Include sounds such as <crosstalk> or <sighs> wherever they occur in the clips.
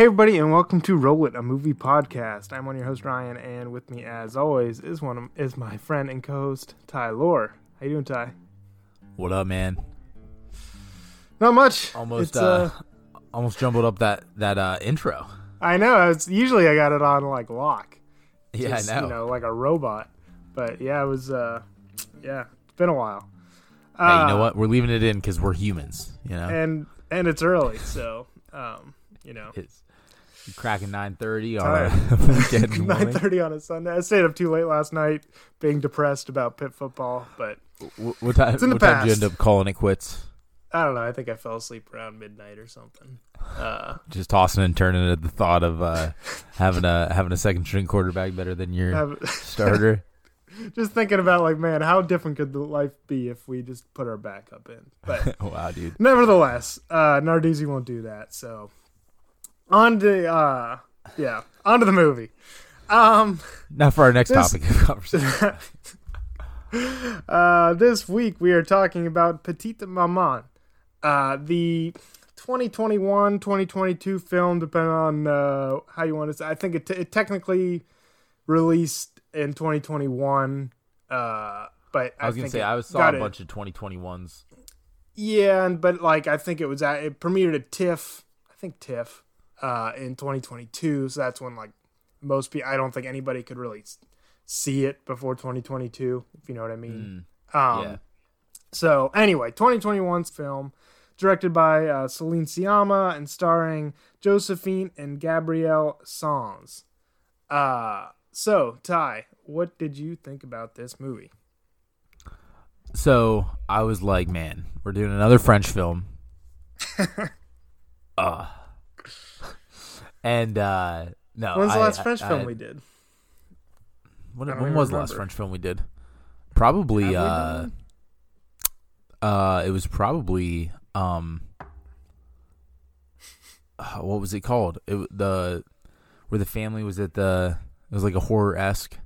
Hey, everybody, and welcome to Roll It, a movie podcast. I'm one of your host Ryan, and with me, as always, is one of, is my friend and co-host Ty Lore. How you doing, Ty? What up, man? Not much. Almost, It's, uh, almost jumbled up that that uh, intro. I know. It's usually I got it on like lock. Yeah, Just, I know. You know, like a robot. But yeah, it was. uh Yeah, it's been a while. hey, you know Uh, what? We're leaving it in because we're humans. You know, And and it's early, so um, you know, it's cracking nine thirty on a <laughs> weekend <laughs> nine morning. on a Sunday. I stayed up too late last night, being depressed about Pitt football, but. Wh- What time? It's in the what time did you end up calling it quits? I don't know. I think I fell asleep around midnight or something. Uh, Just tossing and turning at the thought of uh, having a having a second string quarterback better than your have- <laughs> starter. just thinking about like, man, how different could the life be if we just put our backup in? But wow, dude. nevertheless, uh, Narduzzi won't do that. So on to uh, yeah, on to the movie. Um, Now for our next This- topic of conversation. <laughs> uh, this week we are talking about Petite Maman, uh, the 2021-2022 film, depending on uh, how you want to say. I think it, t- it technically released in 2021, uh, but I was gonna say I was saw a it- bunch of 2021s. Yeah, and but like I think it was at it premiered at TIFF, I think TIFF, uh, in 2022. So that's when like most people. I don't think anybody could really see it before 2022, if you know what I mean. Um, yeah. So anyway, 2021's film, directed by uh, Céline Sciamma and starring Josephine and Gabrielle Sanz. Uh, so Ty, what did you think about this movie? So I was like, man, we're doing another French film. <laughs> uh and uh no. When's the I- last I- French I- film we did? When, when was the last. French film we did? Probably Have uh uh it was probably um uh, what was it called? It the where the family was at the it was like a horror esque.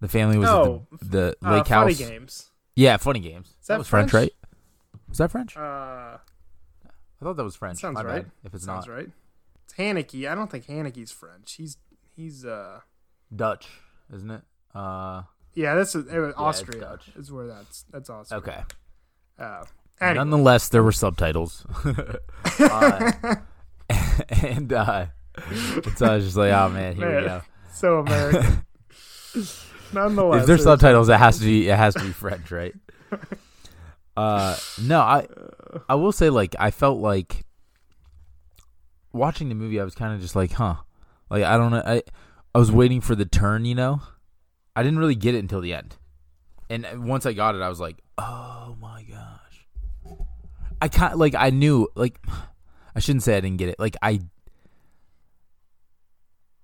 The family was Oh, at the, the Uh, lake Funny house. Games. Yeah, funny games. that was French, French? right? Was that French? Uh, I thought that was French. sounds My right. bad, if it's sounds not right. It's Haneke. I don't think Haneke's French. He's he's uh Dutch, isn't it? Uh, yeah. That's it was it's Austria. Dutch. Is where that's that's Austria. okay. Uh, anyway. Nonetheless, there were subtitles, <laughs> <laughs> uh, and uh, so I was just like, "Oh man, here we go." <laughs> so American. Nonetheless, if there's subtitles, it has to be it has to be French, right? Uh, no, I I will say like I felt like watching the movie. I was kind of just like, huh, like I don't know. I I was waiting for the turn, you know. I didn't really get it until the end, and uh, once I got it, I was like, oh my gosh. I kind like I knew like I shouldn't say I didn't get it. Like I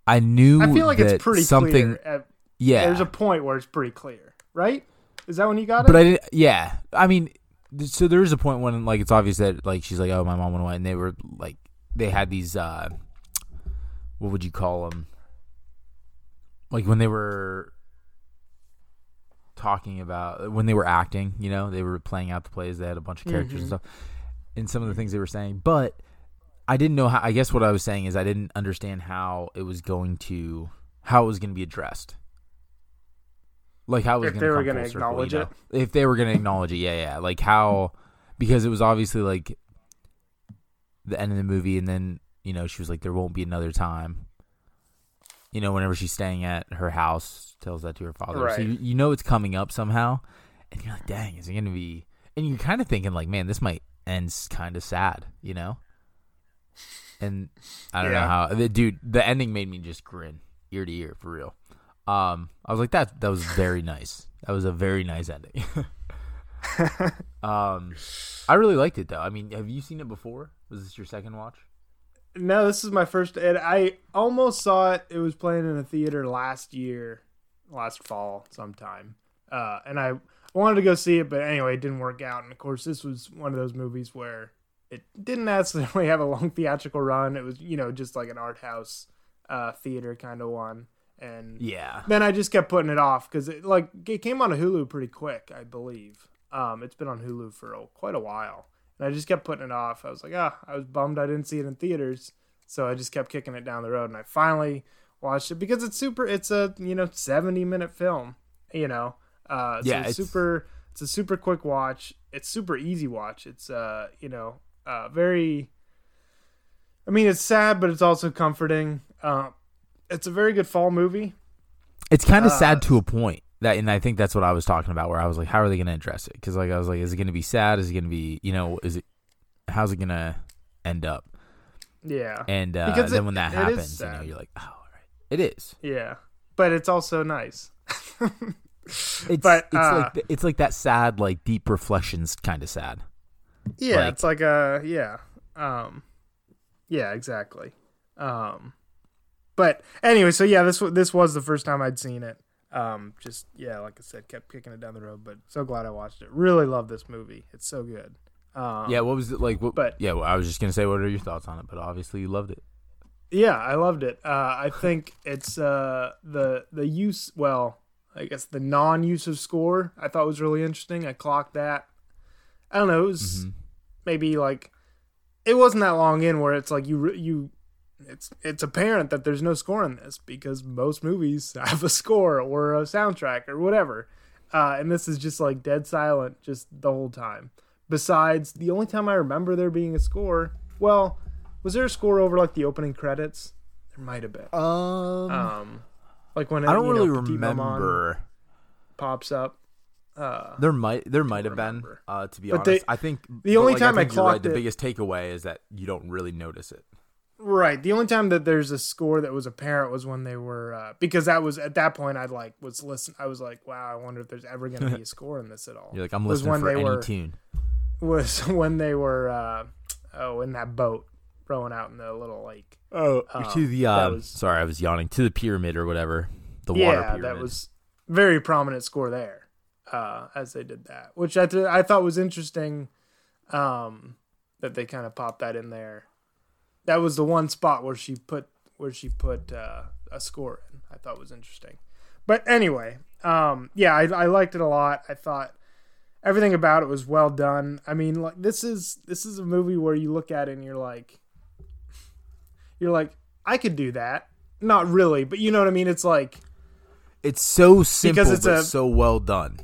I knew I feel like it's pretty something clear. Yeah There's a point where it's pretty clear, right? Is that when you got it? but I didn't. Yeah, I mean, so there is a point when like it's obvious that like she's like, oh, my mom went away, and they were like, they had these, uh what would you call them? Like when they were talking about when they were acting, you know, they were playing out the plays. They had a bunch of characters Mhm. and stuff, and some of the things they were saying, but. I didn't know how. I guess what I was saying is I didn't understand how it was going to, how it was going to be addressed. Like how it was If going they to were full circle, acknowledge you it? know? If they were going to acknowledge it, yeah, yeah. Like how, because it was obviously like the end of the movie, and then you know she was like, "There won't be another time." You know, whenever she's staying at her house, tells that to her father. So you, you know it's coming up somehow, and you're like, "Dang, is it going to be?" And you're kind of thinking like, "Man, this might end kind of sad," you know. And I don't Yeah. know how, the, dude. The ending made me just grin ear to ear for real. Um, I was like, that that was very nice. That was a very nice ending. <laughs> um, I really liked it though. I mean, have you seen it before? Was this your second watch? No, this is my first. And I almost saw it. It was playing in a theater last year, last fall sometime. Uh, and I wanted to go see it, but anyway, it didn't work out. And of course, this was one of those movies where it didn't necessarily <laughs> have a long theatrical run. It was, you know, just like an art house uh, theater kind of one. And Yeah. then I just kept putting it off because it like it came on Hulu pretty quick, I believe. Um, it's been on Hulu for a, quite a while, and I just kept putting it off. I was like, ah, I was bummed I didn't see it in theaters, So I just kept kicking it down the road, and I finally watched it because it's super. It's a you know seventy minute film. You know, uh, so Yeah, it's it's- super. It's a super quick watch. It's super easy watch. It's uh you know uh very. I mean, it's sad, but it's also comforting. Uh, it's a very good fall movie. It's kind of Uh, sad to a point that, and I think that's what I was talking about, where I was like, how are they going to address it? Because like I was like, is it going to be sad? Is it going to be, you know, is it, how's it going to end up? Yeah, And uh, Because then it- when that happens, you know you're like, oh, all right, it is. yeah, but it's also nice. <laughs> It's But, it's uh, like it's like that sad, like deep reflections kind of sad. Yeah, Like- it's like a yeah. Um yeah, exactly. Um but anyway, so yeah, this this was the first time I'd seen it. Um just yeah, like I said, kept kicking it down the road, but so glad I watched it. Really love this movie. It's so good. Um yeah, what was it like? What, but- yeah, well, I was just gonna say, what are your thoughts on it? But obviously, you loved it. Yeah, I loved it. Uh, I think it's uh, the the use. Well, I guess the non-use of score I thought was really interesting. I clocked that. I don't know. It was Mhm. maybe like it wasn't that long in where it's like you you. It's it's apparent that there's no score in this because most movies <laughs> have a score or a soundtrack or whatever, uh, and this is just like dead silent just the whole time. Besides, the only time I remember there being a score, well, was there a score over like the opening credits? There might have been. Um, Um, like when I don't you know, really remember. pops up. Uh, There might there might have been. Uh, to be But honest, they- I think the only like, time I think you're right. clocked The biggest takeaway is that you don't really notice it. Right. The only time that there's a score that was apparent was when they were uh, because that was at that point I like was listen. I was like, wow, I wonder if there's ever going to be a <laughs> score in this at all. You're like, I'm Was listening when for they any were- tune. Was <laughs> when they were uh, oh in that boat rowing out in the little lake. Oh, Um, to the uh, was- sorry, I was yawning. To the pyramid or whatever, the water yeah, pyramid. that was very prominent score there uh, as they did that, which I th- I thought was interesting. Um, that they kind of popped that in there. That was the one spot where she put where she put uh, a score in. I thought was interesting. But anyway, um, yeah, I, I liked it a lot. I thought everything about it was well done. I mean, like this is this is a movie where you look at it and you're like, you're like, I could do that. Not really, but you know what I mean. It's like It's so simple, it's but a- so well done.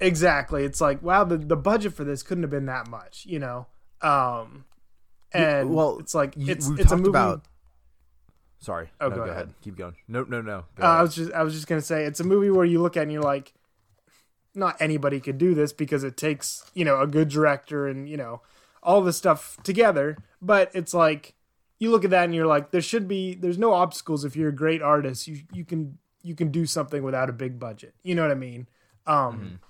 exactly. It's like wow, the the budget for this couldn't have been that much. You know, um, and well, it's like You- it's we've it's a movie. about. Sorry. Oh, no, go go, ahead. ahead. Keep going. No, no, no. Uh, I was just I was just gonna say it's a movie where you look at and you're like, not anybody could do this because it takes you know a good director and you know all this stuff together. But it's like you look at that and you're like, there should be there's no obstacles if you're a great artist. You you can you can do something without a big budget. You know what I mean? Um,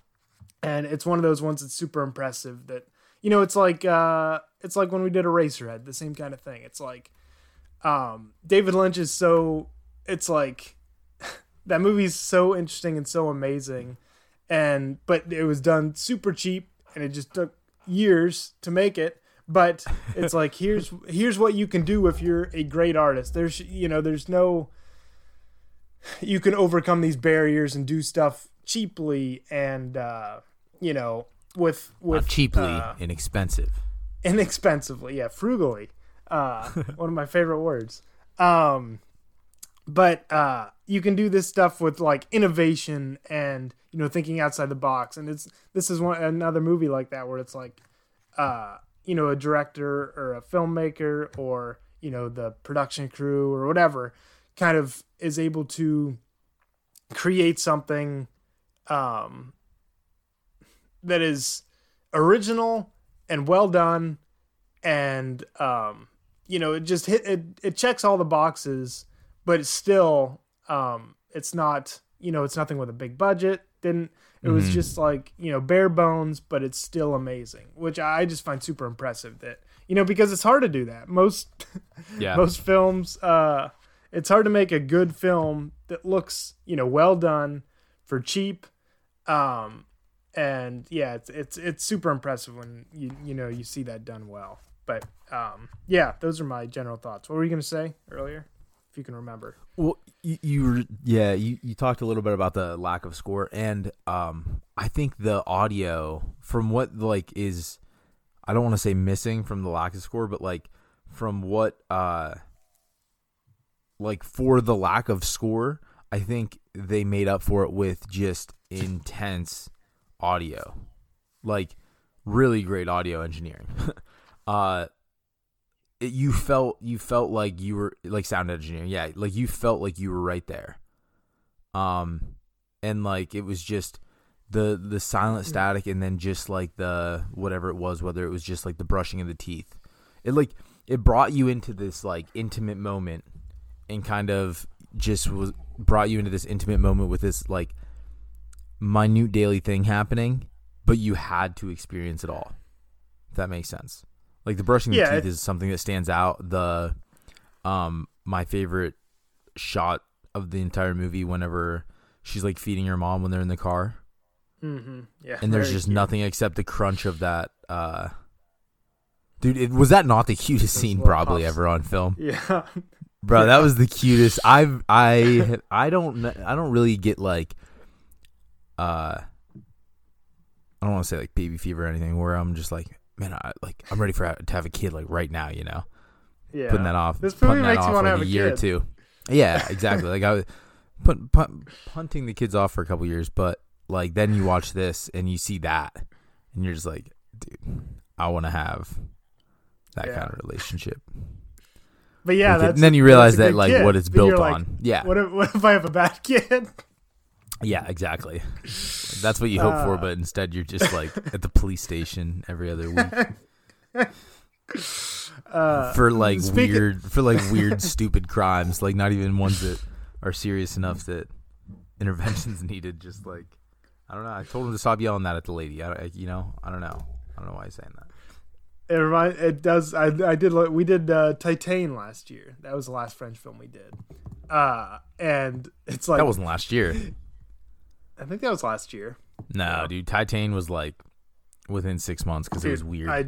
and it's one of those ones that's super impressive. That you know, it's like uh, it's like when we did Eraserhead, the same kind of thing. It's like um, David Lynch is so it's like <laughs> that movie's so interesting and so amazing. And but it was done super cheap and it just took years to make it. But it's like <laughs> here's here's what you can do if you're a great artist. There's you know there's no you can overcome these barriers and do stuff cheaply and uh you know with with Not cheaply, uh, inexpensive. inexpensively yeah frugally <laughs> uh one of my favorite words um but uh you can do this stuff with like innovation and you know thinking outside the box and it's this is one another movie like that where it's like uh you know a director or a filmmaker or you know the production crew or whatever kind of is able to create something um that is original and well done and um you know it just hit it, it checks all the boxes but it's still um it's not you know it's nothing with a big budget didn't it was Mhm. just like you know bare bones but it's still amazing which i just find super impressive that you know because it's hard to do that most <laughs> Yeah. most films uh it's hard to make a good film that looks you know well done for cheap um and yeah it's it's it's super impressive when you you know you see that done well. But um yeah those are my general thoughts. What were you going to say earlier if you can remember? Well, you, you were yeah, you, you talked a little bit about the lack of score, and um, I think the audio from what like is, I don't want to say missing from the lack of score, but like from what uh like for the lack of score, I think they made up for it with just intense audio. Like really great audio engineering. <laughs> uh it, you felt you felt like you were like sound engineering. Yeah, like you felt like you were right there. Um and like it was just the the silent static and then just like the whatever it was whether it was just like the brushing of the teeth. It like it brought you into this like intimate moment and kind of just was brought you into this intimate moment with this like minute daily thing happening, but you had to experience it all. If that makes sense. Like the brushing Yeah, the teeth is something that stands out. The um my favorite shot of the entire movie whenever she's like feeding her mom when they're in the car Mm-hmm. Yeah. and there's just cute. nothing except the crunch of that uh dude it, was that not the cutest Those scene probably puffs. ever on film Yeah. bro that was the cutest <laughs> i've i i don't i don't really get like uh i don't want to say like baby fever or anything where i'm just like man i like i'm ready for to have a kid like right now you know Yeah. putting that off This putting movie that makes you off wanna like have a year or kid. two yeah exactly like i was put, put, punting the kids off for a couple years but like then you watch this and you see that and you're just like dude i want to have that Yeah. kind of relationship But yeah, that's and then you realize that like kid. what it's built like, on yeah What if what if I have a bad kid? <laughs> yeah exactly that's what you hope for Uh. but instead you're just like <laughs> at the police station every other week Uh, for like weird for like weird <laughs> stupid crimes like not even ones that are serious enough that interventions <laughs> needed just like i don't know i told him to stop yelling that at the lady i, I you know i don't know i don't know why he's saying that It remind it does. I I did like we did uh, Titane last year. That was the last French film we did. Uh, and it's like that wasn't last year I think that was last year. no dude Titane was like within six months because it was weird I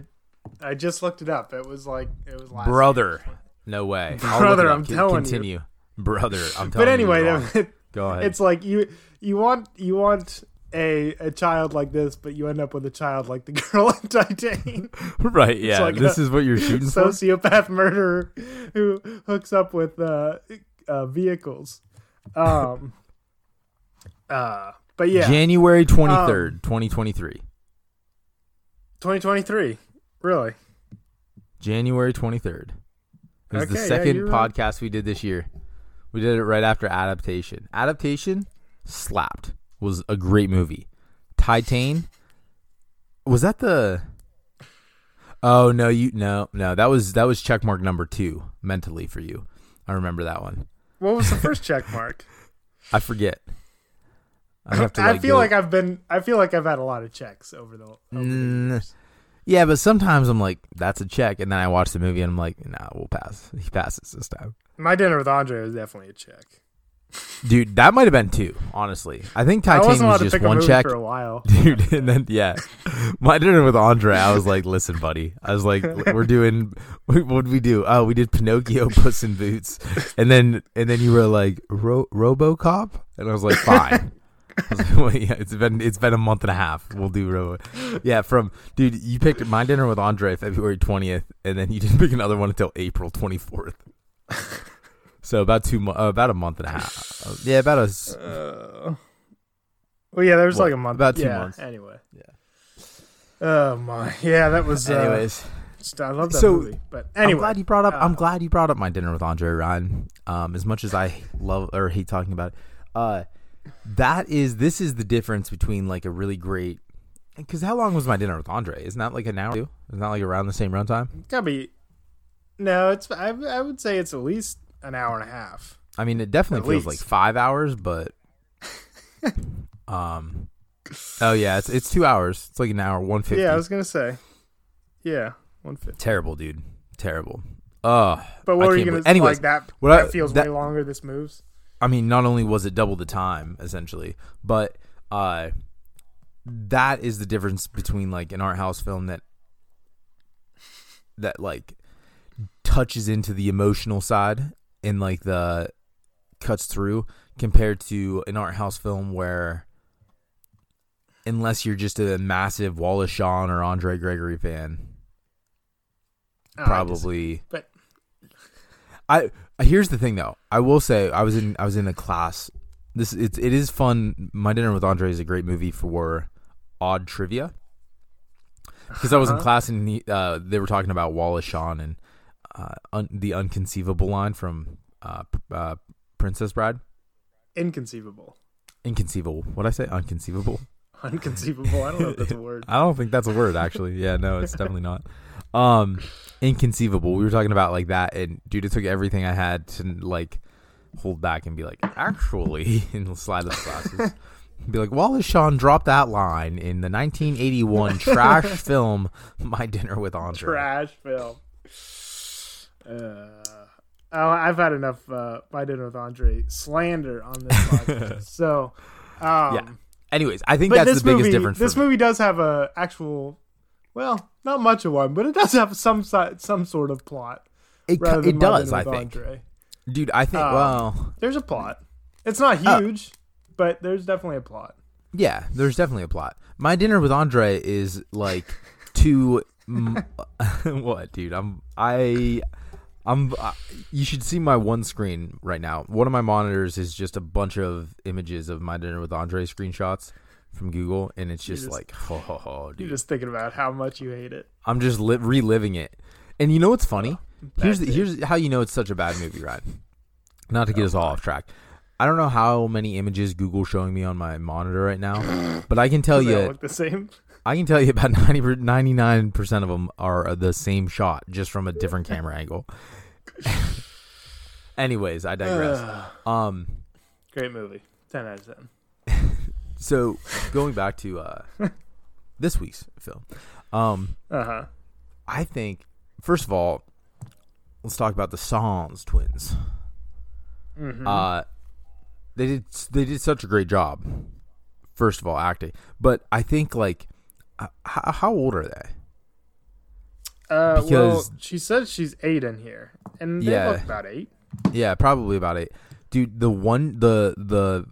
I just looked it up. It was like it was last brother no way Brother. I'm Con- telling you. continue brother i'm telling you. But anyway, you you're wrong. it- go ahead it's like you you want you want a a child like this, but you end up with a child like the <laughs> girl in Titane, <laughs> right yeah like this is what you're shooting for sociopath murderer who hooks up with uh, uh vehicles. Um. Uh. But yeah, january 23rd 2023 2023. Really? January 23rd. It was Okay, the second right. podcast we did this year. We did it right after Adaptation. Adaptation slapped. Was a great movie. Titane was that the Oh no, you no, no. That was that was checkmark number 2 mentally for you. I remember that one. What was the first <laughs> check mark? I forget. I have to I feel like I've been. I feel like I've had a lot of checks over the. Over the Mm, years. Yeah, but sometimes I'm like that's a check and then I watch the movie and I'm like, "Nah, we'll pass." <laughs> He passes this time. My dinner with Andre was definitely a check. <laughs> Dude, that might have been two, honestly. I think I wasn't to just one check. for a while. <laughs> Dude, and then yeah. My dinner with Andre, I was like, listen, buddy. I was like, we're doing what did we do? Oh, we did Pinocchio Puss in Boots. And then and then you were like, Ro- Robocop? And I was like, fine. <laughs> Like, well, yeah, it's been it's been a month and a half. We'll do Robo. <laughs> Yeah, from dude, you picked my dinner with Andre February twentieth, and then you didn't pick another one until April twenty fourth. <laughs> so about two mo- uh, about a month and a half. Uh, yeah, about a s- Uh, well, yeah, there was What, like a month. about two yeah, months. Anyway. Yeah. Oh my. Yeah, that was. Uh, Anyways, just- I love that So, movie. But anyway, I'm glad you brought up. I'm uh, glad you brought up my dinner with Andre Ryan. Um, as much as I love or hate talking about it, uh, that is this is the difference between like a really great. Because how long was my dinner with Andre? Isn't that like an hour? Too? Isn't that like around the same runtime? gotta be. No, it's. I, I would say it's at least an hour and a half. I mean, it definitely At feels least. like five hours, but <laughs> um, oh yeah, it's it's two hours. It's like an hour one fifty. Yeah, I was gonna say. Yeah, one fifty. terrible, dude. Terrible. Uh But I what were you gonna? anyways, like that. what I- that feels that- way longer. This moves. I mean, not only was it double the time essentially, but uh, that is the difference between like an art house film that that like touches into the emotional side and like the cuts through compared to an art house film where unless you're just a massive Wallace Shawn or Andre Gregory fan, Oh, probably but I here's the thing though. I will say I was in I was in a class. This it's it is fun. My dinner with Andre is a great movie for odd trivia. Because I was in Uh-huh. class and he, uh, they were talking about Wallace Shawn and uh, un, the unconceivable line from uh, P- uh, Princess Bride. Inconceivable. Inconceivable. What I say? Unconceivable. Unconceivable. I don't know if that's a word. <laughs> I don't think that's a word actually. Yeah, no, it's definitely not. Um, inconceivable. We were talking about like that, and dude, it took everything I had to like hold back and be like, actually, <laughs> and slide those glasses. Be like, Wallace Shawn dropped that line in the 1981 <laughs> trash film My Dinner with Andre. Trash film. Uh, oh, I've had enough. Uh, my dinner with Andre slander on this podcast. <laughs> so, um, Yeah. Anyways, I think that's the biggest movie, difference. this movie does have a actual, well, not much of one, but it does have some some sort of plot. It, it does, I think, Andre. dude. I think. Um, well, There's a plot. It's not Oh. huge, but there's definitely a plot. Yeah, there's definitely a plot. My dinner with Andre is like to mm, <laughs> what, dude? I'm I I'm uh, you should see my one screen right now. One of my monitors is just a bunch of images of my dinner with Andre screenshots from Google and it's just, just- like ho ho ho, You're just thinking about how much you hate it. I'm just li- reliving it. And you know what's funny? Here's the, here's how you know it's such a bad movie, right? Not to get us all off track. I don't know how many images Google's showing me on my monitor right now, <coughs> but I can tell you look the same. I can tell you about <laughs> 90, 99% of them are the same shot, just from a different <laughs> camera angle. <laughs> Anyways, I digress. <sighs> Um, Great movie. Ten out of ten. So going back to uh, <laughs> this week's film, um, Uh huh. I think first of all, let's talk about the Sanz twins. Mm-hmm. Uh, they did they did such a great job. First of all, acting, but I think like, how, how old are they? Uh, well, because- she says she's eight in here, and they Yeah. look about eight, Yeah, probably about eight. Dude, the one the the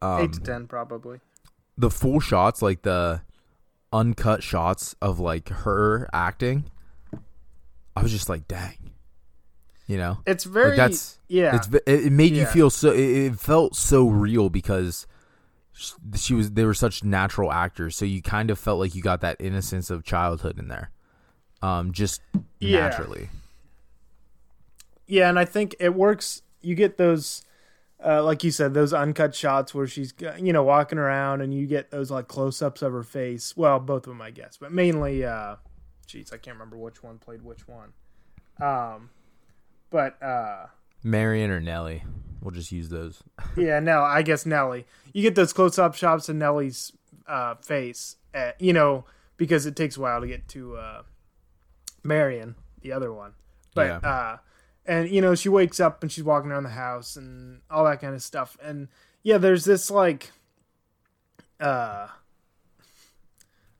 um, eight to ten probably. The full shots, like the uncut shots of like her acting, I was just like, dang, you know, It's very like that's yeah. It's it, it made you feel so. It, it felt so real because she was. They were such natural actors, so you kind of felt like you got that innocence of childhood in there, um, just Yeah. naturally. Yeah, and I think it works. You get those, uh, like you said, those uncut shots where she's, you know, walking around, and you get those like close-ups of her face. Well, both of them, I guess, but mainly, uh, geez, I can't remember which one played which one. Um, but uh, Marion or Nellie, we'll just use those. <laughs> yeah, no, I guess Nellie. You get those close-up shots of Nellie's uh, face, uh, you know, because it takes a while to get to uh, Marion, the other one. But Yeah. uh, and you know, she wakes up and she's walking around the house and all that kind of stuff. And yeah, there's this like, uh, I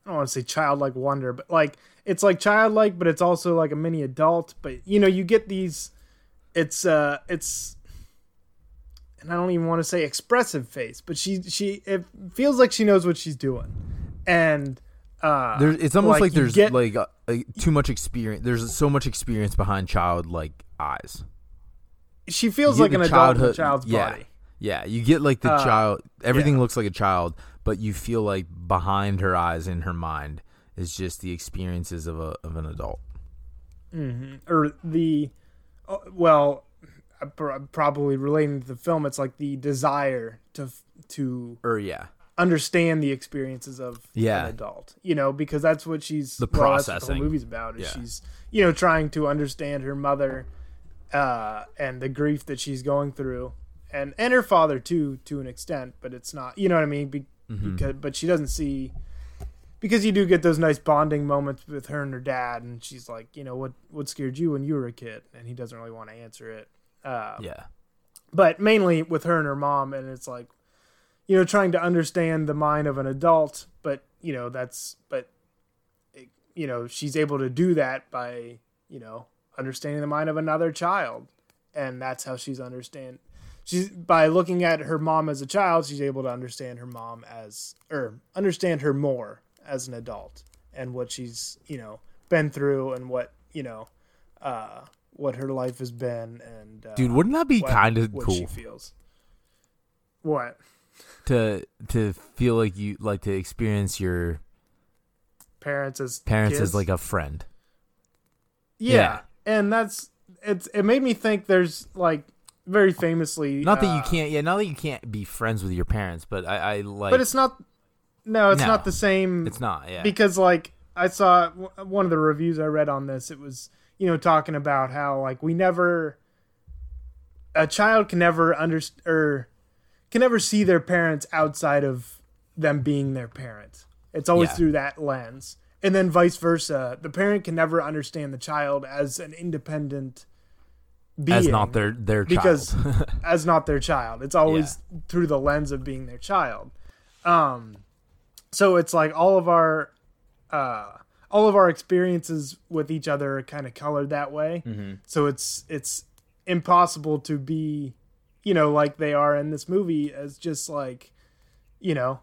don't want to say childlike wonder, but like it's like childlike, but it's also like a mini adult. But you know, you get these. It's uh, it's and I don't even want to say expressive face, but she she it feels like she knows what she's doing, and uh, There's, it's almost like, you there's get- like, uh, like too much experience. There's so much experience behind child like eyes. she feels like an adult in a child's yeah. body. Yeah, you get like the Uh, child. Everything yeah. looks like a child, but you feel like behind her eyes in her mind is just the experiences of a of an adult. hmm Or the, uh, well, uh, probably relating to the film, it's like the desire to to Or yeah, understand the experiences of Yeah. an adult. You know, because that's what she's The well, processing. the whole movie's about. Is Yeah. she's you know trying to understand her mother, uh, and the grief that she's going through, and and her father too to an extent, but it's not. You know what I mean? Be, Mm-hmm. Because but she doesn't see. Because you do get those nice bonding moments with her and her dad, and she's like, you know, what what scared you when you were a kid, and he doesn't really want to answer it. Uh, yeah, but mainly with her and her mom and it's like you know trying to understand the mind of an adult but you know that's but it- you know she's able to do that by you know understanding the mind of another child and that's how she's understand she's by looking at her mom as a child she's able to understand her mom as or understand her more as an adult and what she's you know been through and what you know uh what her life has been and uh, Dude, wouldn't that be kind of what she cool feels. What? to to feel like you like to experience your Parents as parents kids? as like a friend? yeah. And that's it's. It made me think. There's like very famously Not that you uh, can't, yeah, not that you can't be friends with your parents, but I, I like. but it's not. No, it's No. not the same. it's not, yeah. because like I saw w- one of the reviews I read on this. It was you know talking about how like we never a child can never understand or can never see their parents outside of them being their parent. It's always Yeah. through that lens. And then vice versa. The parent can never understand the child as an independent being as not their their because <laughs> as not their child. It's always through the lens of being their child. Um, so it's like all of our uh, all of our experiences with each other are kind of colored that way. So it's it's impossible to be, you know, like they are in this movie as just like, you know,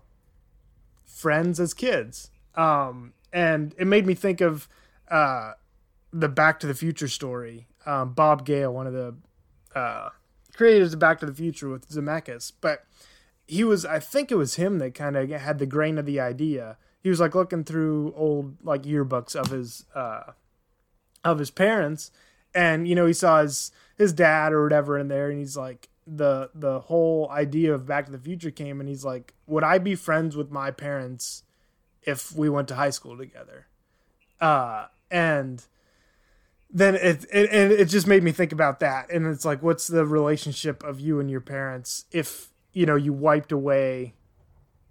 friends as kids. Um, and it made me think of uh, the Back to the Future story. Um, Bob Gale, one of the uh, creators of Back to the Future with Zemeckis, but he was, I think it was him that kind of had the grain of the idea. He was like looking through old like yearbooks of his uh, of his parents, and you know he saw his his dad or whatever in there, and he's like the the whole idea of Back to the Future came, and he's like, would I be friends with my parents if we went to high school together? Uh, and then it, it and it just made me think about that. And it's like what's the relationship of you and your parents if you know you wiped away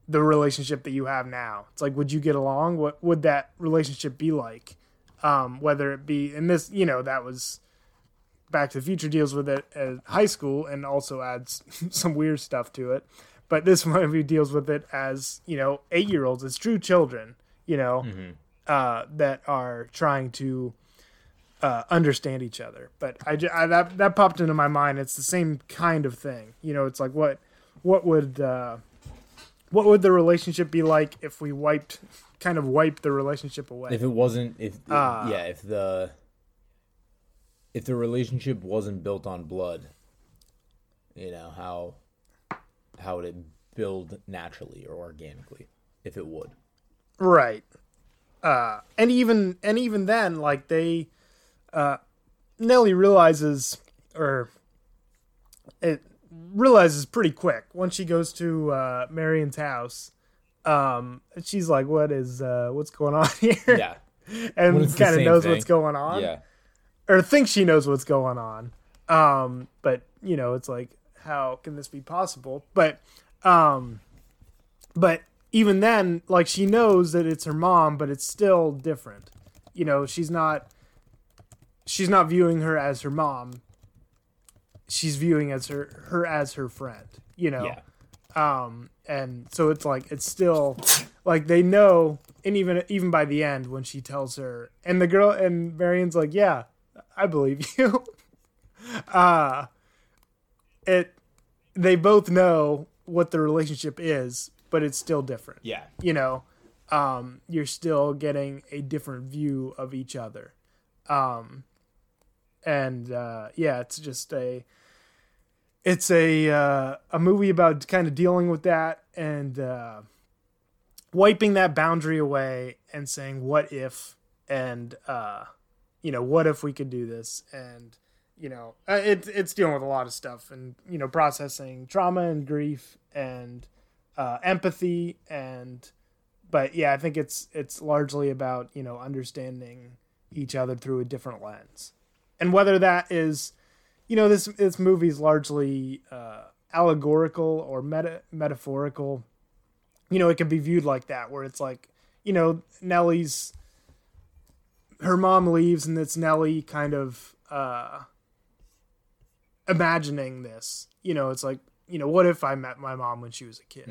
the relationship that you have now? It's like would you get along? What would that relationship be like? Um whether it be and this you know that was back to the future deals with it at high school and also adds <laughs> some weird stuff to it but this <laughs> movie deals with it as you know eight year olds as true children you know uh that are trying to uh, understand each other. But I, I that that popped into my mind. It's the same kind of thing. You know, it's like what what would uh, what would the relationship be like if we wiped kind of wiped the relationship away? If it wasn't, if Ah. yeah, if the if the relationship wasn't built on blood, you know how how would it build naturally or organically? If it would, Right. Uh, and even and even then, like they, uh, Nellie realizes, or it realizes pretty quick once she goes to uh, Marion's house. Um, she's like, "What is uh, what's going on <laughs> here?" yeah, <laughs> and When it's the kind of knows thing. what's going on. yeah, or thinks she knows what's going on. Um, but you know, it's like, how can this be possible? But, um, but even then, like she knows that it's her mom, but it's still different. You know, she's not, she's not viewing her as her mom. She's viewing as her her as her friend. You know, yeah. um and so it's like it's still like they know and even even by the end when she tells her and the girl and Marion's like yeah I believe <laughs> you uh it they both know what the relationship is but it's still different. Yeah, you know um you're still getting a different view of each other. Um and uh yeah it's just a it's a uh, a movie about kind of dealing with that and uh wiping that boundary away and saying what if? and uh you know what if we could do this? and you know uh, it, it's dealing with a lot of stuff and you know processing trauma and grief and uh, empathy and but yeah i think it's it's largely about you know understanding each other through a different lens. And whether that is you know this this movie is largely uh, allegorical or meta metaphorical you know it can be viewed like that where it's like you know nellie's her mom leaves and it's nellie kind of uh imagining this. You know it's like you know what if i met my mom when she was a kid?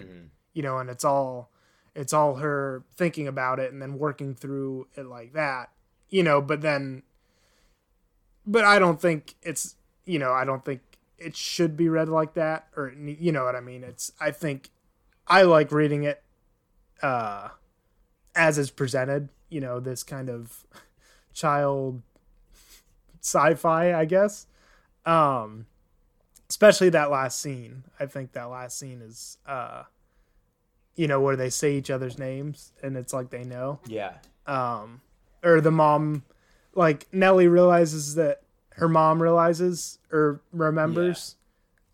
You know and it's all it's all her thinking about it and then working through it like that you know but then but i don't think it's you know i don't think it should be read like that or you know what i mean? It's i think i like reading it uh as is presented you know this kind of <laughs> child sci-fi, I guess. Um, especially that last scene. I think that last scene is, uh, you know, where they say each other's names and it's like they know. Yeah. Um, or the mom, like Nellie realizes that her mom realizes or remembers.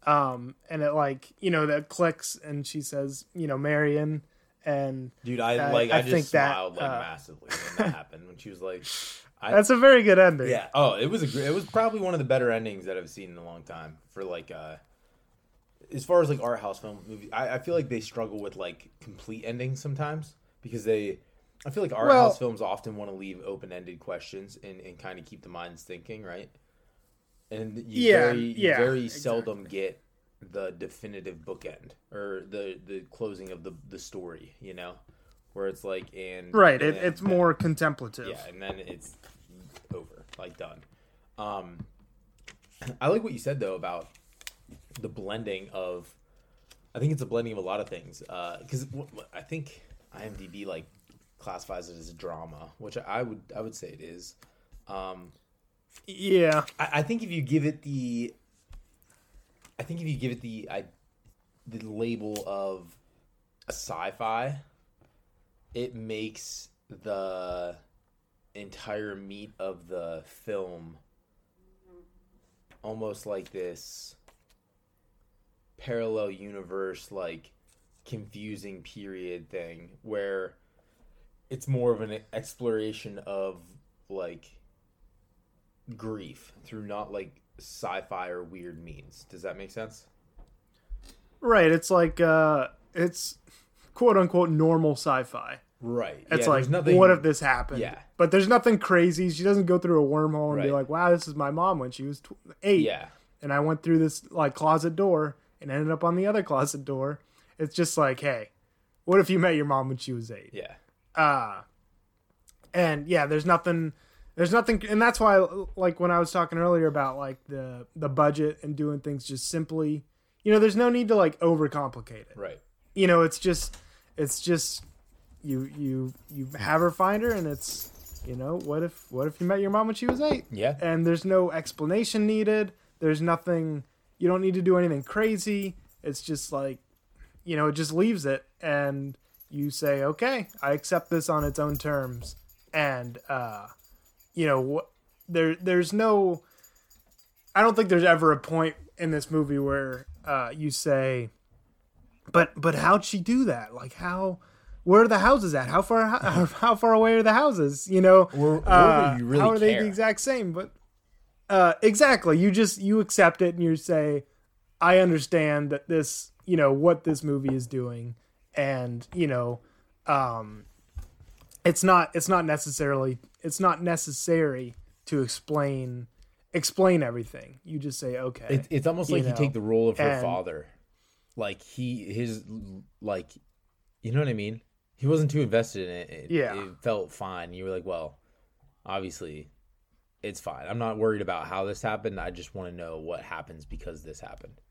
Um, and it like you know that clicks and she says, you know, Marion and Dude, I I- like I think that, like uh, massively when that happened when she was like <laughs> I, that's a very good ending. Yeah. Oh, it was a it was probably one of the better endings that I've seen in a long time for like uh as far as like art house film movies. I, I feel like they struggle with like complete endings sometimes because they I feel like art Well- house films often want to leave open ended questions and, and kind of keep the minds thinking, right? And you Yeah, very you yeah, very exactly. seldom get the definitive bookend or the the closing of the the story, you know, where it's like and Right. and It, then- it's more contemplative. yeah, and then it's like done. Um, I like what you said though about the blending of. I think it's a blending of a lot of things because I think IMDb like classifies it as a drama, which I would I would say it is. Um, Yeah. I, I think if you give it the, I think if you give it the I, the label of a sci-fi, it makes the entire meat of the film almost like this parallel universe, like confusing period thing where it's more of an exploration of like grief through not like sci-fi or weird means. Does that make sense? Right. It's like uh it's quote unquote normal sci-fi. Right. It's Yeah, like nothing. what if this happened? Yeah. But there's nothing crazy. She doesn't go through a wormhole and be like, "Wow, this is my mom when she was tw- 8." Yeah. And I went through this like closet door and ended up on the other closet door. It's just like, "Hey, what if you met your mom when she was 8?" Yeah. uh and yeah there's nothing there's nothing and that's why like when i was talking earlier about like the the budget and doing things just simply you know there's no need to like overcomplicate it Right. you know it's just it's just you you you have her find her and it's you know what if what if you met your mom when she was eight? Yeah. and there's no explanation needed. There's nothing you don't need to do anything crazy. It's just like you know it just leaves it and you say okay i accept this on its own terms. And uh you know there there's no i don't think there's ever a point in this movie where uh you say but but how'd she do that? Like how where are the houses at how far how, <laughs> how far away are the houses you know Or, or uh, you really how are they the exact same? But uh, exactly, you just you accept it and you say, I understand that this, you know, what this movie is doing, and you know, um, it's not it's not necessarily it's not necessary to explain explain everything. You just say, okay, It, it's almost You like you know, take the role of her and- father. Like he his like you know what I mean? He wasn't too invested in it. it Yeah. It felt fine. You were like, well, obviously it's fine. I'm not worried about how this happened. I just want to know what happens because this happened.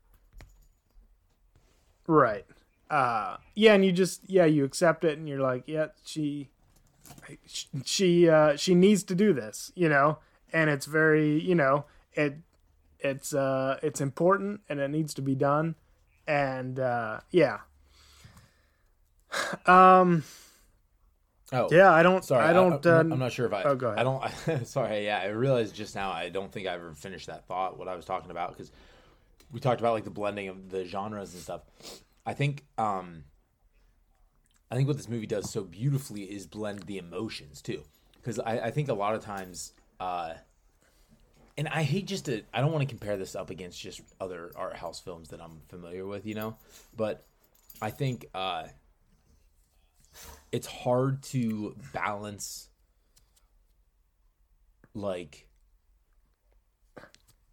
Right. Uh yeah, and you just yeah, you accept it and you're like, yeah, she she uh she needs to do this, you know? And it's very, you know, it it's uh it's important and it needs to be done. And uh yeah. Um Oh, yeah, I don't Sorry, I don't I, uh, am not sure if I. oh, go ahead. I don't. <laughs> sorry. Yeah, I realized just now. I don't think I ever finished that thought. What I was talking about because we talked about like the blending of the genres and stuff. I think. um I think what this movie does so beautifully is blend the emotions too, because I, I think a lot of times. uh and I hate just to I don't want to compare this up against just other art house films that I'm familiar with, you know, but I think uh it's hard to balance like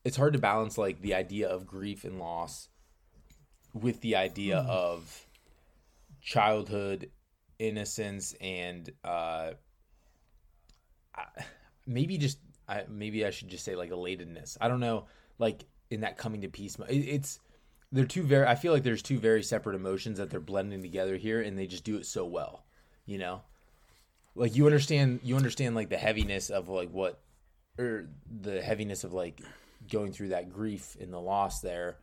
it's hard to balance like the idea of grief and loss with the idea of childhood innocence and uh maybe just I maybe I should just say like elatedness. I don't know, like in that coming to peace. It, it's they're two very. I feel like there's two very separate emotions that they're blending together here, and they just do it so well. You know, like you understand you understand like the heaviness of like what or the heaviness of like going through that grief in the loss there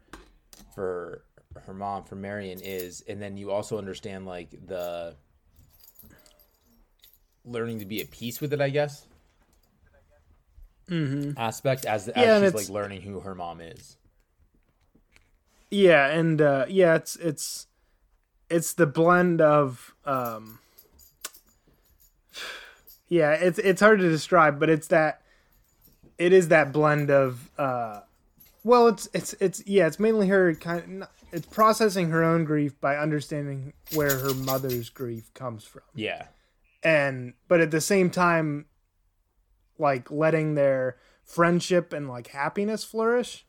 for her mom for Marion is and then you also understand like the learning to be at peace with it I guess mm-hmm. aspect as, as Yeah, she's like learning who her mom is Yeah, and uh, yeah, it's it's it's the blend of um, yeah, it's it's hard to describe, but it's that it is that blend of uh, well, it's it's it's yeah, it's mainly her kind of it's processing her own grief by understanding where her mother's grief comes from, yeah. And but at the same time, like letting their friendship and like happiness flourish.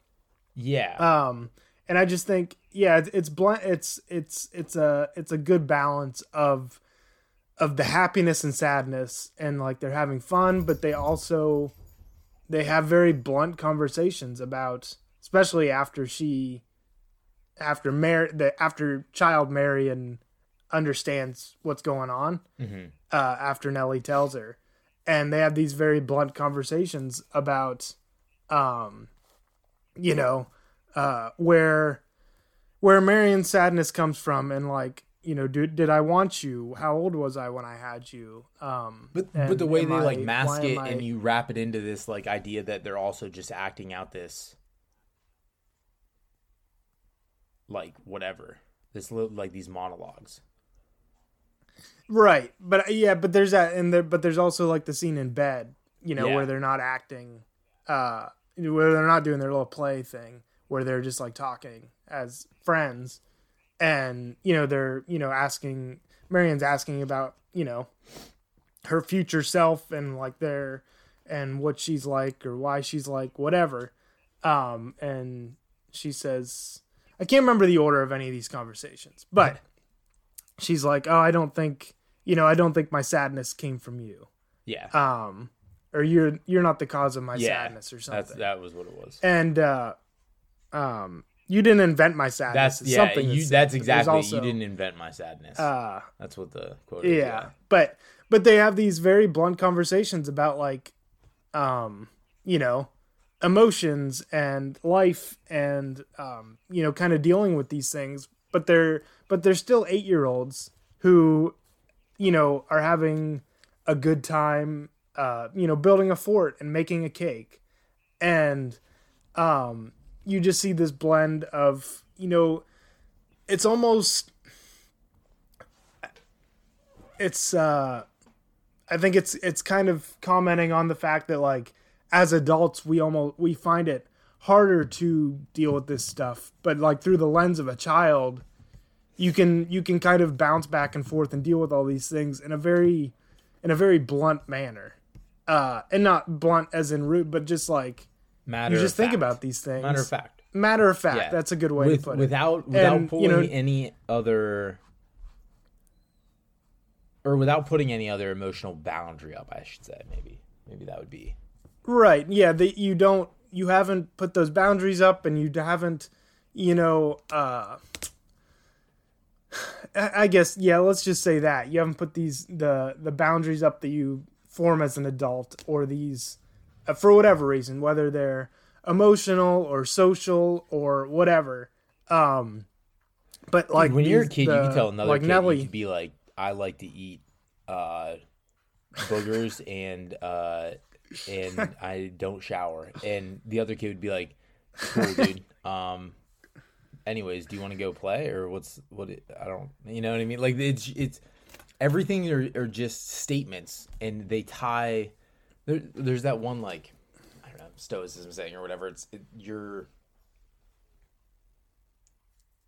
Yeah. Um and i just think yeah it's it's blunt it's it's it's a it's a good balance of of the happiness and sadness and like they're having fun but they also they have very blunt conversations about especially after she after Mar- the after child marion understands what's going on uh, after nellie tells her. And they have these very blunt conversations about um you know uh where where Marion's sadness comes from and like you know did, did I want you how old was I when I had you um But and but the way they I- like mask it I- and you wrap it into this like idea that they're also just acting out this like whatever this li- like these monologues. right but uh, yeah but there's that and there but there's also like the scene in bed you know Yeah. where they're not acting uh where they're not doing their little play thing where they're just like talking as friends and you know they're you know asking Marion's asking about you know her future self and like their and what she's like or why she's like whatever um and she says I can't remember the order of any of these conversations but <laughs> she's like oh I don't think you know I don't think my sadness came from you Yeah. um or you're you're not the cause of my yeah. sadness or something That's that was what it was. and uh um you didn't invent my sadness That's yeah, something you that's exactly also, you didn't invent my sadness. uh that's what the quote is. yeah but but they have these very blunt conversations about like um you know emotions and life and um you know kind of dealing with these things but they're but they're still 8 year olds who you know are having a good time uh you know building a fort and making a cake and um you just see this blend of you know it's almost it's uh I think it's it's kind of commenting on the fact that like as adults we almost we find it harder to deal with this stuff. But like through the lens of a child you can you can kind of bounce back and forth and deal with all these things in a very in a very blunt manner. Uh and not blunt as in rude but just like Matter you just think fact. about these things matter of fact. matter of fact Yeah. that's a good way With, to put it without without And, you know- any other or without putting any other emotional boundary up, I should say, maybe. Maybe that would be Right. Yeah. That you don't. You haven't put those boundaries up, and you haven't. You know. uh <sighs> I I guess. Yeah. Let's just say that you haven't put these the the boundaries up that you form as an adult, or these for whatever reason, whether they're emotional or social or whatever. Um. But like when you're a kid, you can tell another like kid Nelly. you be like, I like to eat uh, boogers <laughs> and uh, and <laughs> I don't shower, and the other kid would be like, Cool, dude. Um, anyways, do you want to go play or what's what? It, I don't, you know what I mean? Like it's it's everything are, are just statements, and they tie. There, there's that one like I don't know stoicism saying or whatever. It's it, you're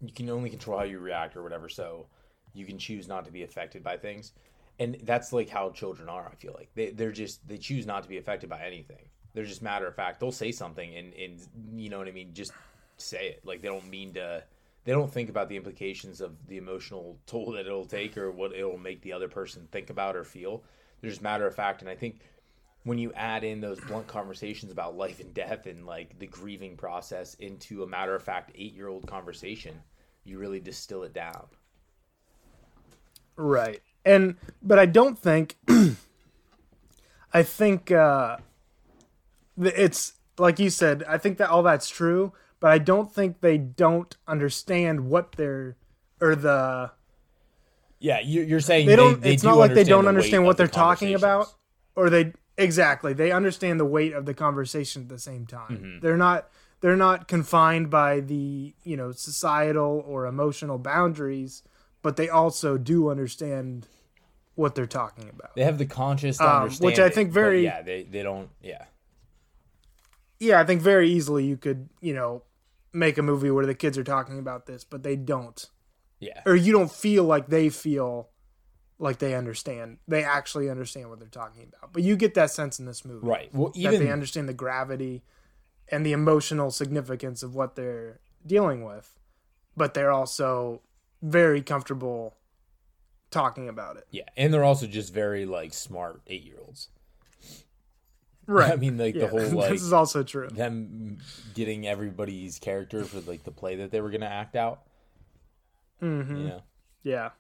you can only control how you react or whatever so you can choose not to be affected by things. And that's like how children are i feel like. They, they're just they choose not to be affected by anything. They're just matter of fact. They'll say something and and you know what i mean just say it. Like they don't mean to they don't think about the implications of the emotional toll that it'll take or what it'll make the other person think about or feel. They're just matter of fact. And i think when you add in those blunt conversations about life and death and like the grieving process into a matter of fact eight year old conversation, you really distill it down. Right. And but I don't think <clears throat> I think uh it's like you said. I think that all that's true, but I don't think they don't understand what they're or the Yeah, you- you're saying they don't. They, it's do not like they don't the understand what the they're talking about, or they exactly they understand the weight of the conversation at the same time. Mm-hmm. They're not they're not confined by the you know societal or emotional boundaries, but they also do understand what they're talking about. They have the conscious to Um, understand, which I think very- yeah. They they don't yeah. Yeah, I think very easily you could you know make a movie where the kids are talking about this, but they don't, Yeah. or you don't feel like they feel like they understand. They actually understand what they're talking about, but you get that sense in this movie. Right. Well, that even they understand the gravity and the emotional significance of what they're dealing with, but they're also very comfortable talking about it. yeah, and they're also just very like smart eight year olds. <laughs> Right. I mean, like yeah, the whole <laughs> like this is also true. them getting everybody's character for like the play that they were gonna act out. hmm You know, Yeah.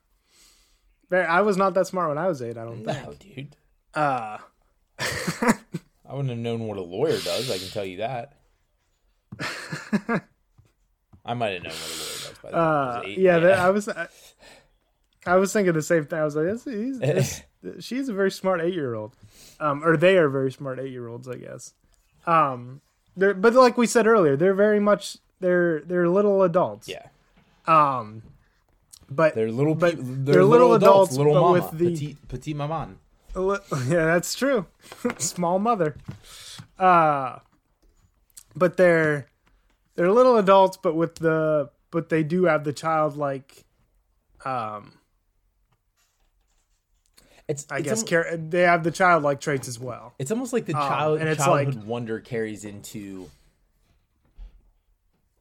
Very- I was not that smart when I was eight. I don't think. no, dude. Uh, <laughs> I wouldn't have known what a lawyer does. I can tell you that. <laughs> I might have known what a lawyer does by the time I uh, was eight. yeah, that- I was. I, I was thinking the same thing. I was like, this, he's, <laughs> this, she's a very smart eight-year-old, um, or they are very smart eight-year-olds, I guess. Um, they're, but like we said earlier, they're very much they're they're little adults. yeah. Um, but They're little, But they're they're, little little adults, adults, little but mama, with the- petite, petite maman. Li- <laughs> yeah, that's true. <laughs> Small mother. Uh but they're they're little adults but with the but they do have the childlike um It's, I it's guess almo- char- they have the childlike traits as well. It's almost like the Um, child and it's childhood like- wonder carries into.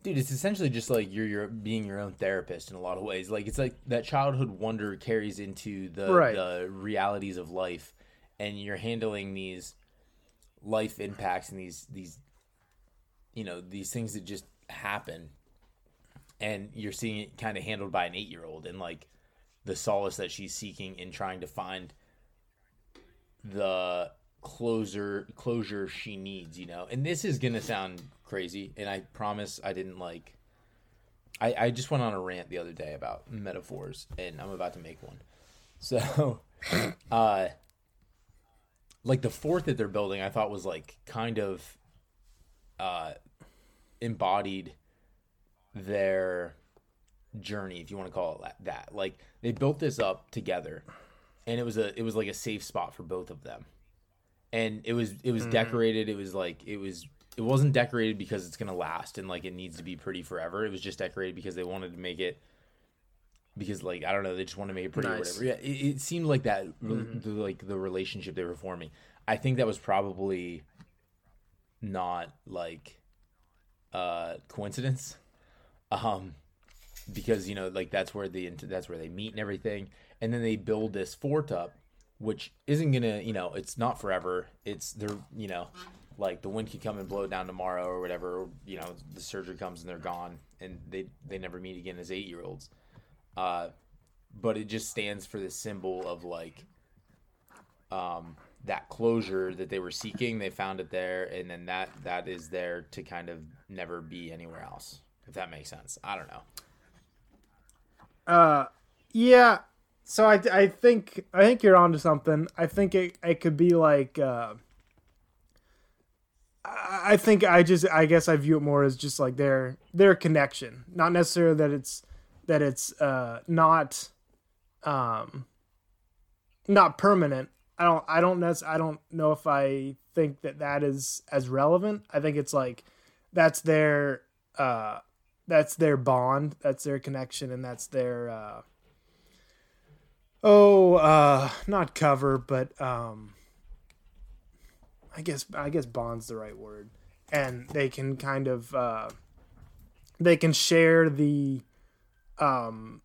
Dude, it's essentially just like you're your being your own therapist in a lot of ways. Like it's like that childhood wonder carries into the Right. the realities of life, and you're handling these life impacts and these these you know these things that just happen, and you're seeing it kind of handled by an eight year old and like the solace that she's seeking in trying to find the closure closure she needs you know? And this is gonna sound crazy and i promise i didn't like i i just went on a rant the other day about metaphors and i'm about to make one. So <laughs> uh like the fort that they're building i thought was like kind of uh embodied their journey if you want to call it that. Like they built this up together and it was a it was like a safe spot for both of them and it was it was decorated it was like it was it wasn't decorated because it's gonna last and like it needs to be pretty forever. It was just decorated because they wanted to make it because like i don't know they just want to make it pretty or whatever. Yeah it, it seemed like that the, like the relationship they were forming. I think that was probably not like uh coincidence. Um because you know like that's where the that's where they meet and everything. And then they build this fort up which isn't gonna you know it's not forever. It's they're you know like the wind could come and blow down tomorrow or whatever you know the surgery comes and they're gone and they they never meet again as eight year olds uh but it just stands for the symbol of like um that closure that they were seeking they found it there and then that that is there to kind of never be anywhere else if that makes sense. I don't know. Uh, yeah. So I I think I think you're onto something. I think it it could be like. Uh, I think I just I guess I view it more as just like their their connection, not necessarily that it's that it's uh not um not permanent. I don't I don't nec- I don't know if I think that that is as relevant. I think it's like that's their uh that's their bond, that's their connection, and that's their uh, oh, uh, not cover, but um, I guess I guess bond's the right word, and they can kind of uh, they can share the um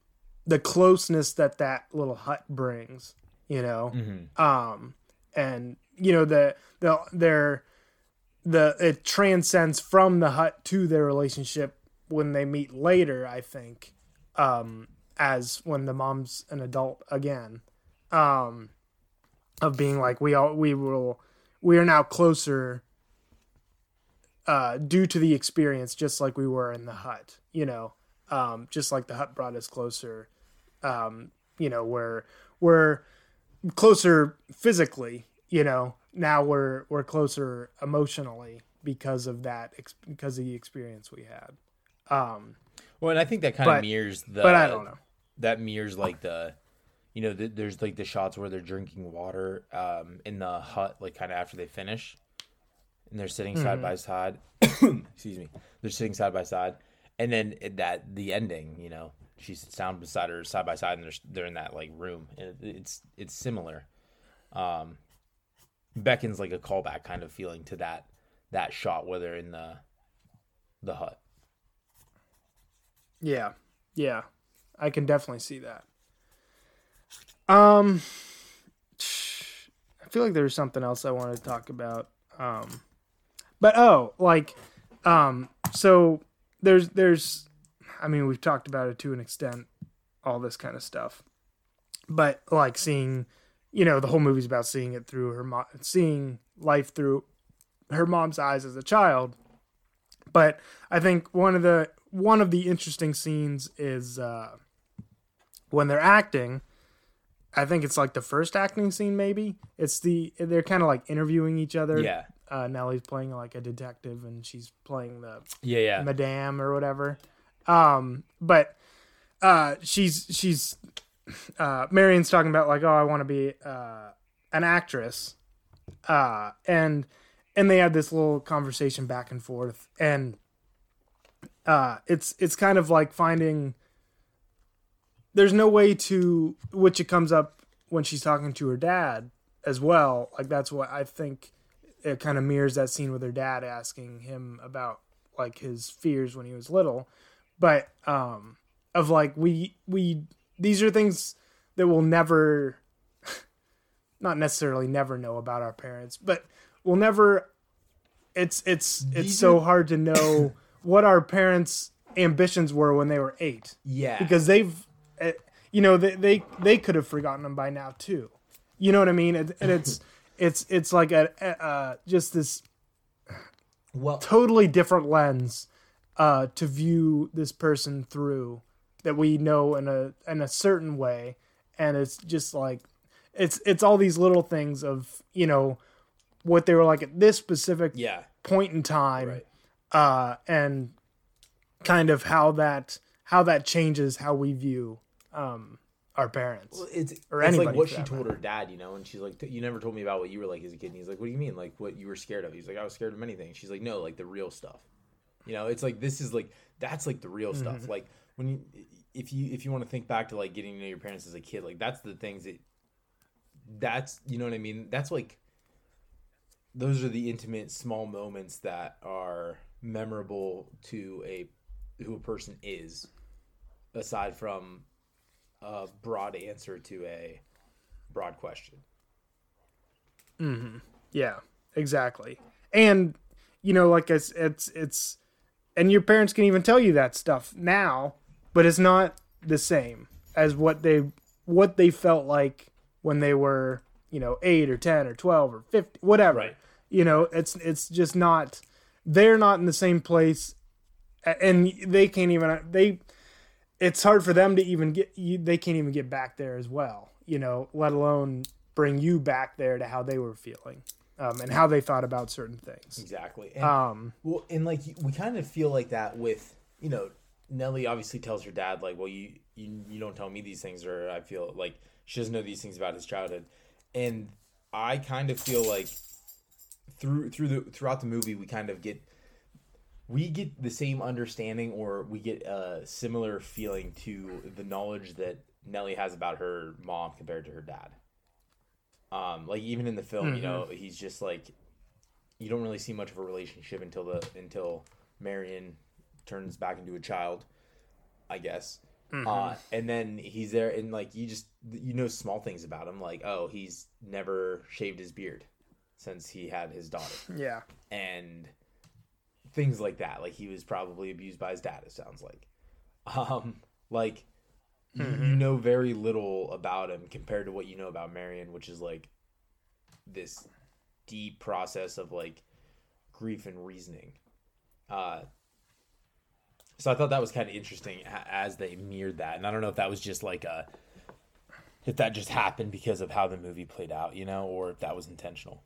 the closeness that that little hut brings, you know, um, and you know the the their the it transcends from the hut to their relationship when they meet later i think. Um as when the mom's an adult again um of being like we all we will we are now closer uh, due to the experience, just like we were in the hut. You know, um, just like the hut brought us closer. Um, you know, where we're closer physically. You know, now we're we're closer emotionally because of that because of the experience we had. Um, Well, and I think that kind of mirrors the. but I don't know. That mirrors like the, you know, the, there's like the shots where they're drinking water um, in the hut, like kind of after they finish, and they're sitting side by side. <coughs> Excuse me, they're sitting side by side, and then that the ending, you know, she sits down beside her side by side, and they're they're in that like room, and it, it's it's similar. Um, beckons like a callback kind of feeling to that that shot where they're in the the hut. Yeah. Yeah. I can definitely see that. Um I feel like there's something else I wanted to talk about. Um but oh, like um so there's there's I mean we've talked about it to an extent all this kind of stuff. But like seeing you know the whole movie's about seeing it through her mom seeing life through her mom's eyes as a child but I think one of the one of the interesting scenes is uh, when they're acting. I think it's like the first acting scene. Maybe it's the they're kind of like interviewing each other. Yeah, Uh, Nellie's playing like a detective, and she's playing the yeah, yeah. madame or whatever. Um, but uh, she's she's uh, Marion's talking about like, oh, I want to be uh, an actress, uh, and and they had this little conversation back and forth, and uh, it's it's kind of like finding. There's no way to which it comes up when she's talking to her dad as well. Like that's what I think it kind of mirrors that scene with her dad asking him about like his fears when he was little. But um of like we we these are things that we'll never <laughs> not necessarily never know about our parents but we'll never it's it's it's These so are- hard to know <coughs> what our parents ambitions were when they were 8 Yeah, because they've you know they, they they could have forgotten them by now too. You know what i mean? And, and it's <laughs> it's it's like a, a uh, just this well, totally different lens uh, to view this person through that we know in a in a certain way, and it's just like it's it's all these little things of you know what they were like at this specific yeah, point in time, right. uh, and kind of how that how that changes how we view um, our parents. Well, it's Or it's like what she told her dad, you know, and she's like, "You never told me about what you were like as a kid." And he's like, "What do you mean? Like what you were scared of?" He's like, "I was scared of many things." She's like, "No, like the real stuff." You know, it's like this is like that's like the real Mm-hmm. stuff. Like when you if you if you want to think back to like getting to know your parents as a kid, like that's the things that that's you know what I mean. That's like those are the intimate small moments that are memorable to a who a person is aside from a broad answer to a broad question. Mm-hmm. Yeah, exactly. And you know, like it's it's it's and your parents can even tell you that stuff now, but it's not the same as what they what they felt like when they were, you know, 8 or 10 or 12 or 50, whatever. Right. You know, it's it's just not they're not in the same place and they can't even they it's hard for them to even get you they can't even get back there as well, you know, let alone bring you back there to how they were feeling um, and how they thought about certain things. Exactly. And, Um, well, and like we kind of feel like that with you know Nellie obviously tells her dad like, well, you you you don't tell me these things, or I feel like she doesn't know these things about his childhood, and I kind of feel like through through the throughout the movie we kind of get we get the same understanding or we get a similar feeling to the knowledge that Nellie has about her mom compared to her dad. Um, like even in the film, you know, he's just like you don't really see much of a relationship until the until Marion turns back into a child, I guess. Uh, and then he's there, and like you just you know small things about him, like oh he's never shaved his beard since he had his daughter, yeah. and things like that. Like he was probably abused by his dad. It sounds like, um, like you, you know very little about him compared to what you know about Marion, which is like this deep process of like grief and reasoning Uh, so I thought that was kind of interesting as they mirrored that, and I don't know if that was just like a, if that just happened because of how the movie played out, you know, or if that was intentional.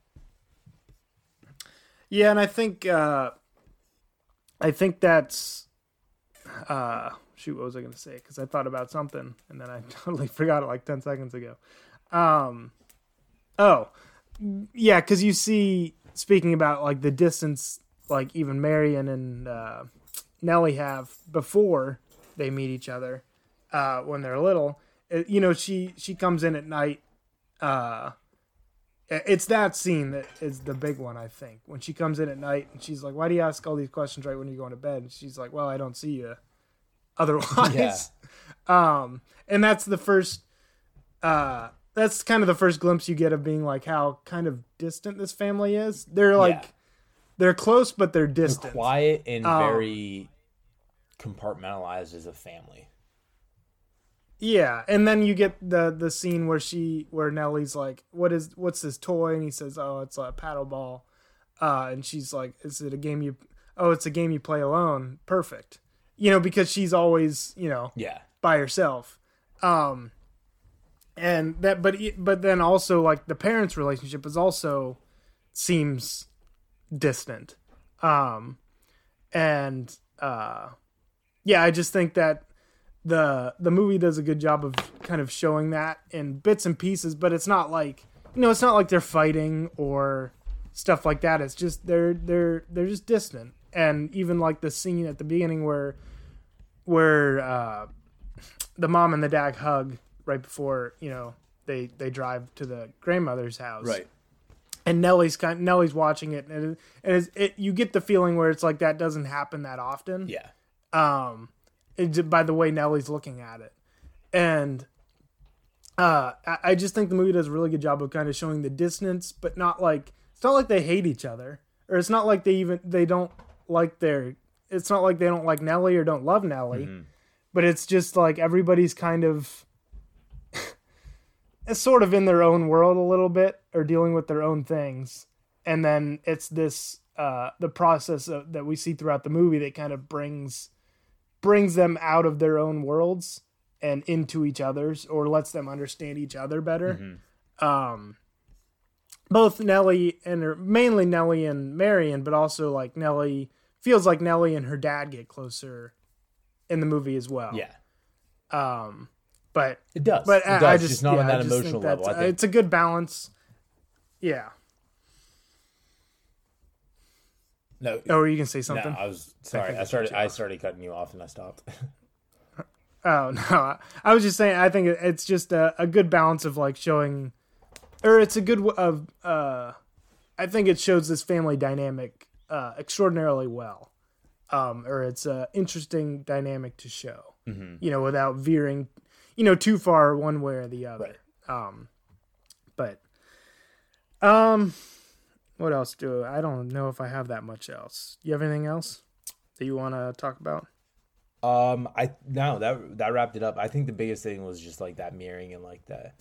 Yeah, and I think uh, I think that's uh, shoot. What was I going to say? Because I thought about something and then I <laughs> totally forgot it like ten seconds ago. Um, oh, yeah, because you see, speaking about like the distance, like even Marion and uh, Nellie have before they meet each other uh, when they're little. It, you know, she she comes in at night. Uh, it's that scene that is the big one, I think. When she comes in at night and she's like, "Why do you ask all these questions right when you're going to bed?" And she's like, "Well, I don't see you <laughs> otherwise." Um, and that's the first. Uh, that's kind of the first glimpse you get of being like how kind of distant this family is. They're like, Yeah. they're close, but they're distant. Quiet and Oh. very compartmentalized as a family. Yeah, and then you get the the scene where she where Nellie's like, "What is what's this toy?" And he says, "Oh, it's a paddle ball." Uh, and she's like, "Is it a game you? Oh, it's a game you play alone. Perfect." You know, because she's always you know Yeah, by herself. Um, and that, but but then also like the parents' relationship is also seems distant. Um, and uh, yeah, I just think that the the movie does a good job of kind of showing that in bits and pieces, but it's not like you know, it's not like they're fighting or stuff like that. It's just they're they're they're just distant. And even like the scene at the beginning where where uh, the mom and the dad hug right before you know they they drive to the grandmother's house Right. and Nellie's kind Nellie's watching it and it, and it you get the feeling where it's like that doesn't happen that often Yeah, um it, by the way Nellie's looking at it. And uh I, I just think the movie does a really good job of kind of showing the distance but not like it's not like they hate each other or it's not like they even they don't like their it's not like they don't like Nellie or don't love Nellie but it's just like everybody's kind of <laughs> it's sort of in their own world a little bit or dealing with their own things. And then it's this uh the process of, that we see throughout the movie that kind of brings brings them out of their own worlds and into each other's or lets them understand each other better um both Nellie and her mainly Nellie and Marion but also like Nellie feels like Nellie and her dad get closer in the movie as well yeah, um but it does. but it I, does. I just just not yeah, on that emotional level. I think it's a good balance. Yeah. No, Oh, you can say no. something. I was sorry. I I started. I started cutting you off, and I stopped. <laughs> Oh <laughs> no, I was just saying. I think it's just a, a good balance of like showing, or it's a good of. Uh, I think it shows this family dynamic uh, extraordinarily well, um, or it's a interesting dynamic to show. Mm-hmm. You know, without veering, you know, too far one way or the other. Right. Um, but, um, what else do I don't know if I have that much else. You have anything else that you want to talk about? Um, I no that that wrapped it up. I think the biggest thing was just like that mirroring and like the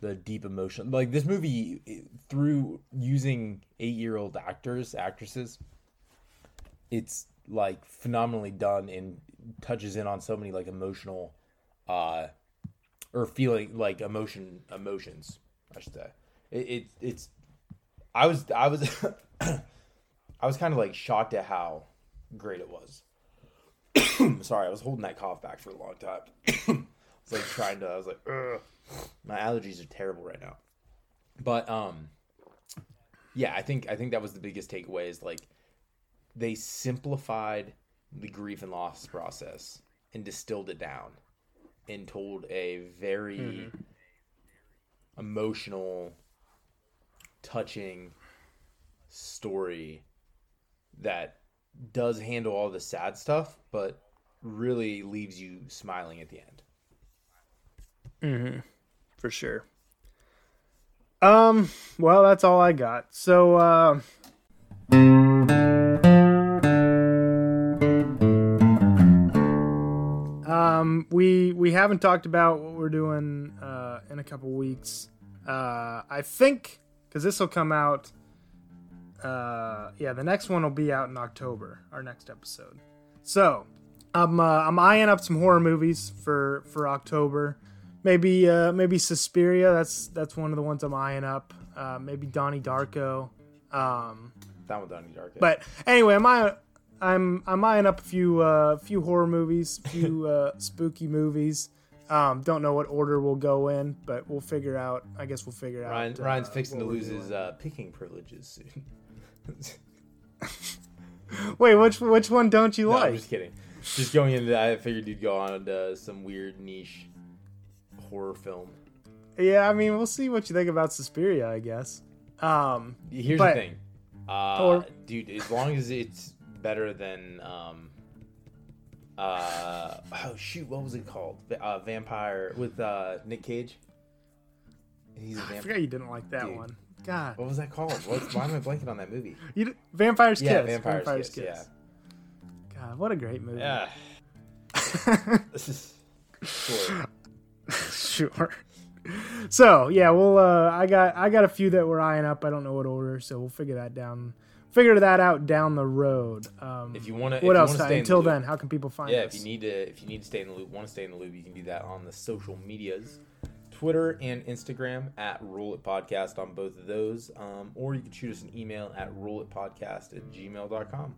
the deep emotion. Like this movie through using eight year old actors actresses, it's like phenomenally done and touches in on so many like emotional, uh, or feeling like emotion emotions. I should say it, it it's. I was I was <coughs> I was kind of like shocked at how great it was. <coughs> Sorry, I was holding that cough back for a long time. <coughs> I was like trying to. I was like, Ugh. my allergies are terrible right now. But um, yeah, I think I think that was the biggest takeaway is like they simplified the grief and loss process and distilled it down and told a very emotional, touching story that does handle all the sad stuff, but really leaves you smiling at the end. for sure. Um, well, that's all I got. So, uh, um, we we haven't talked about what we're doing uh, in a couple weeks. Uh, I think because this will come out uh, yeah, the next one will be out in October. Our next episode. So, I'm uh, I'm eyeing up some horror movies for for October. Maybe uh, maybe Suspiria. That's that's one of the ones I'm eyeing up. Uh, maybe Donnie Darko. Um, Down with Donnie Darko. but anyway, I'm eyeing, I'm I'm eyeing up a few uh, a few horror movies, a few <laughs> uh, spooky movies. Um, don't know what order we'll go in, but we'll figure out. I guess we'll figure Ryan, out. uh, Ryan's fixing to lose his uh, picking privileges soon. <laughs> Wait, which which one don't you no, I'm like? just kidding. Just going into that, I figured you'd go on to some weird niche horror film. Yeah, I mean, we'll see what you think about Suspiria. I guess. Um, Here's But- the thing, uh, Or- dude. As long as it's better than, um, uh, oh shoot, what was it called? Uh, Vampire with uh, Nick Cage. He's a I forgot you didn't like that Dude. one. God, What was that called? What's, why am I blanking on that movie? you d- Vampire's Yeah, Kiss. Vampire's, Kiss. Yeah. God, what a great movie. Yeah. <laughs> This is sure. <laughs> sure. So yeah, we'll. Uh, I got I got a few that we're eyeing up. I don't know what order, so we'll figure that down. Figure that out down the road. Um, If you want to, what else? You Ty? wanna stay Until the then, how can people find yeah. us? If you need to, if you need to stay in the loop, want to stay in the loop, you can do that on the social medias, Twitter and Instagram at Roll It Podcast on both of those, um, or you can shoot us an email at rollitpodcast at gmail.com.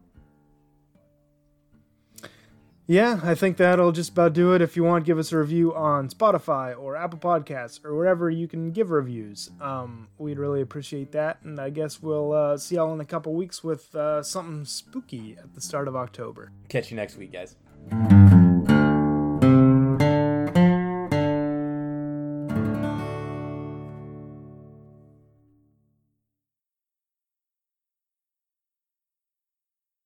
Yeah, I think that'll just about do it. If you want, give us a review on Spotify or Apple Podcasts or wherever you can give reviews. Um, we'd really appreciate that. And I guess we'll uh, see y'all in a couple weeks with uh, something spooky at the start of October. Catch you next week, guys.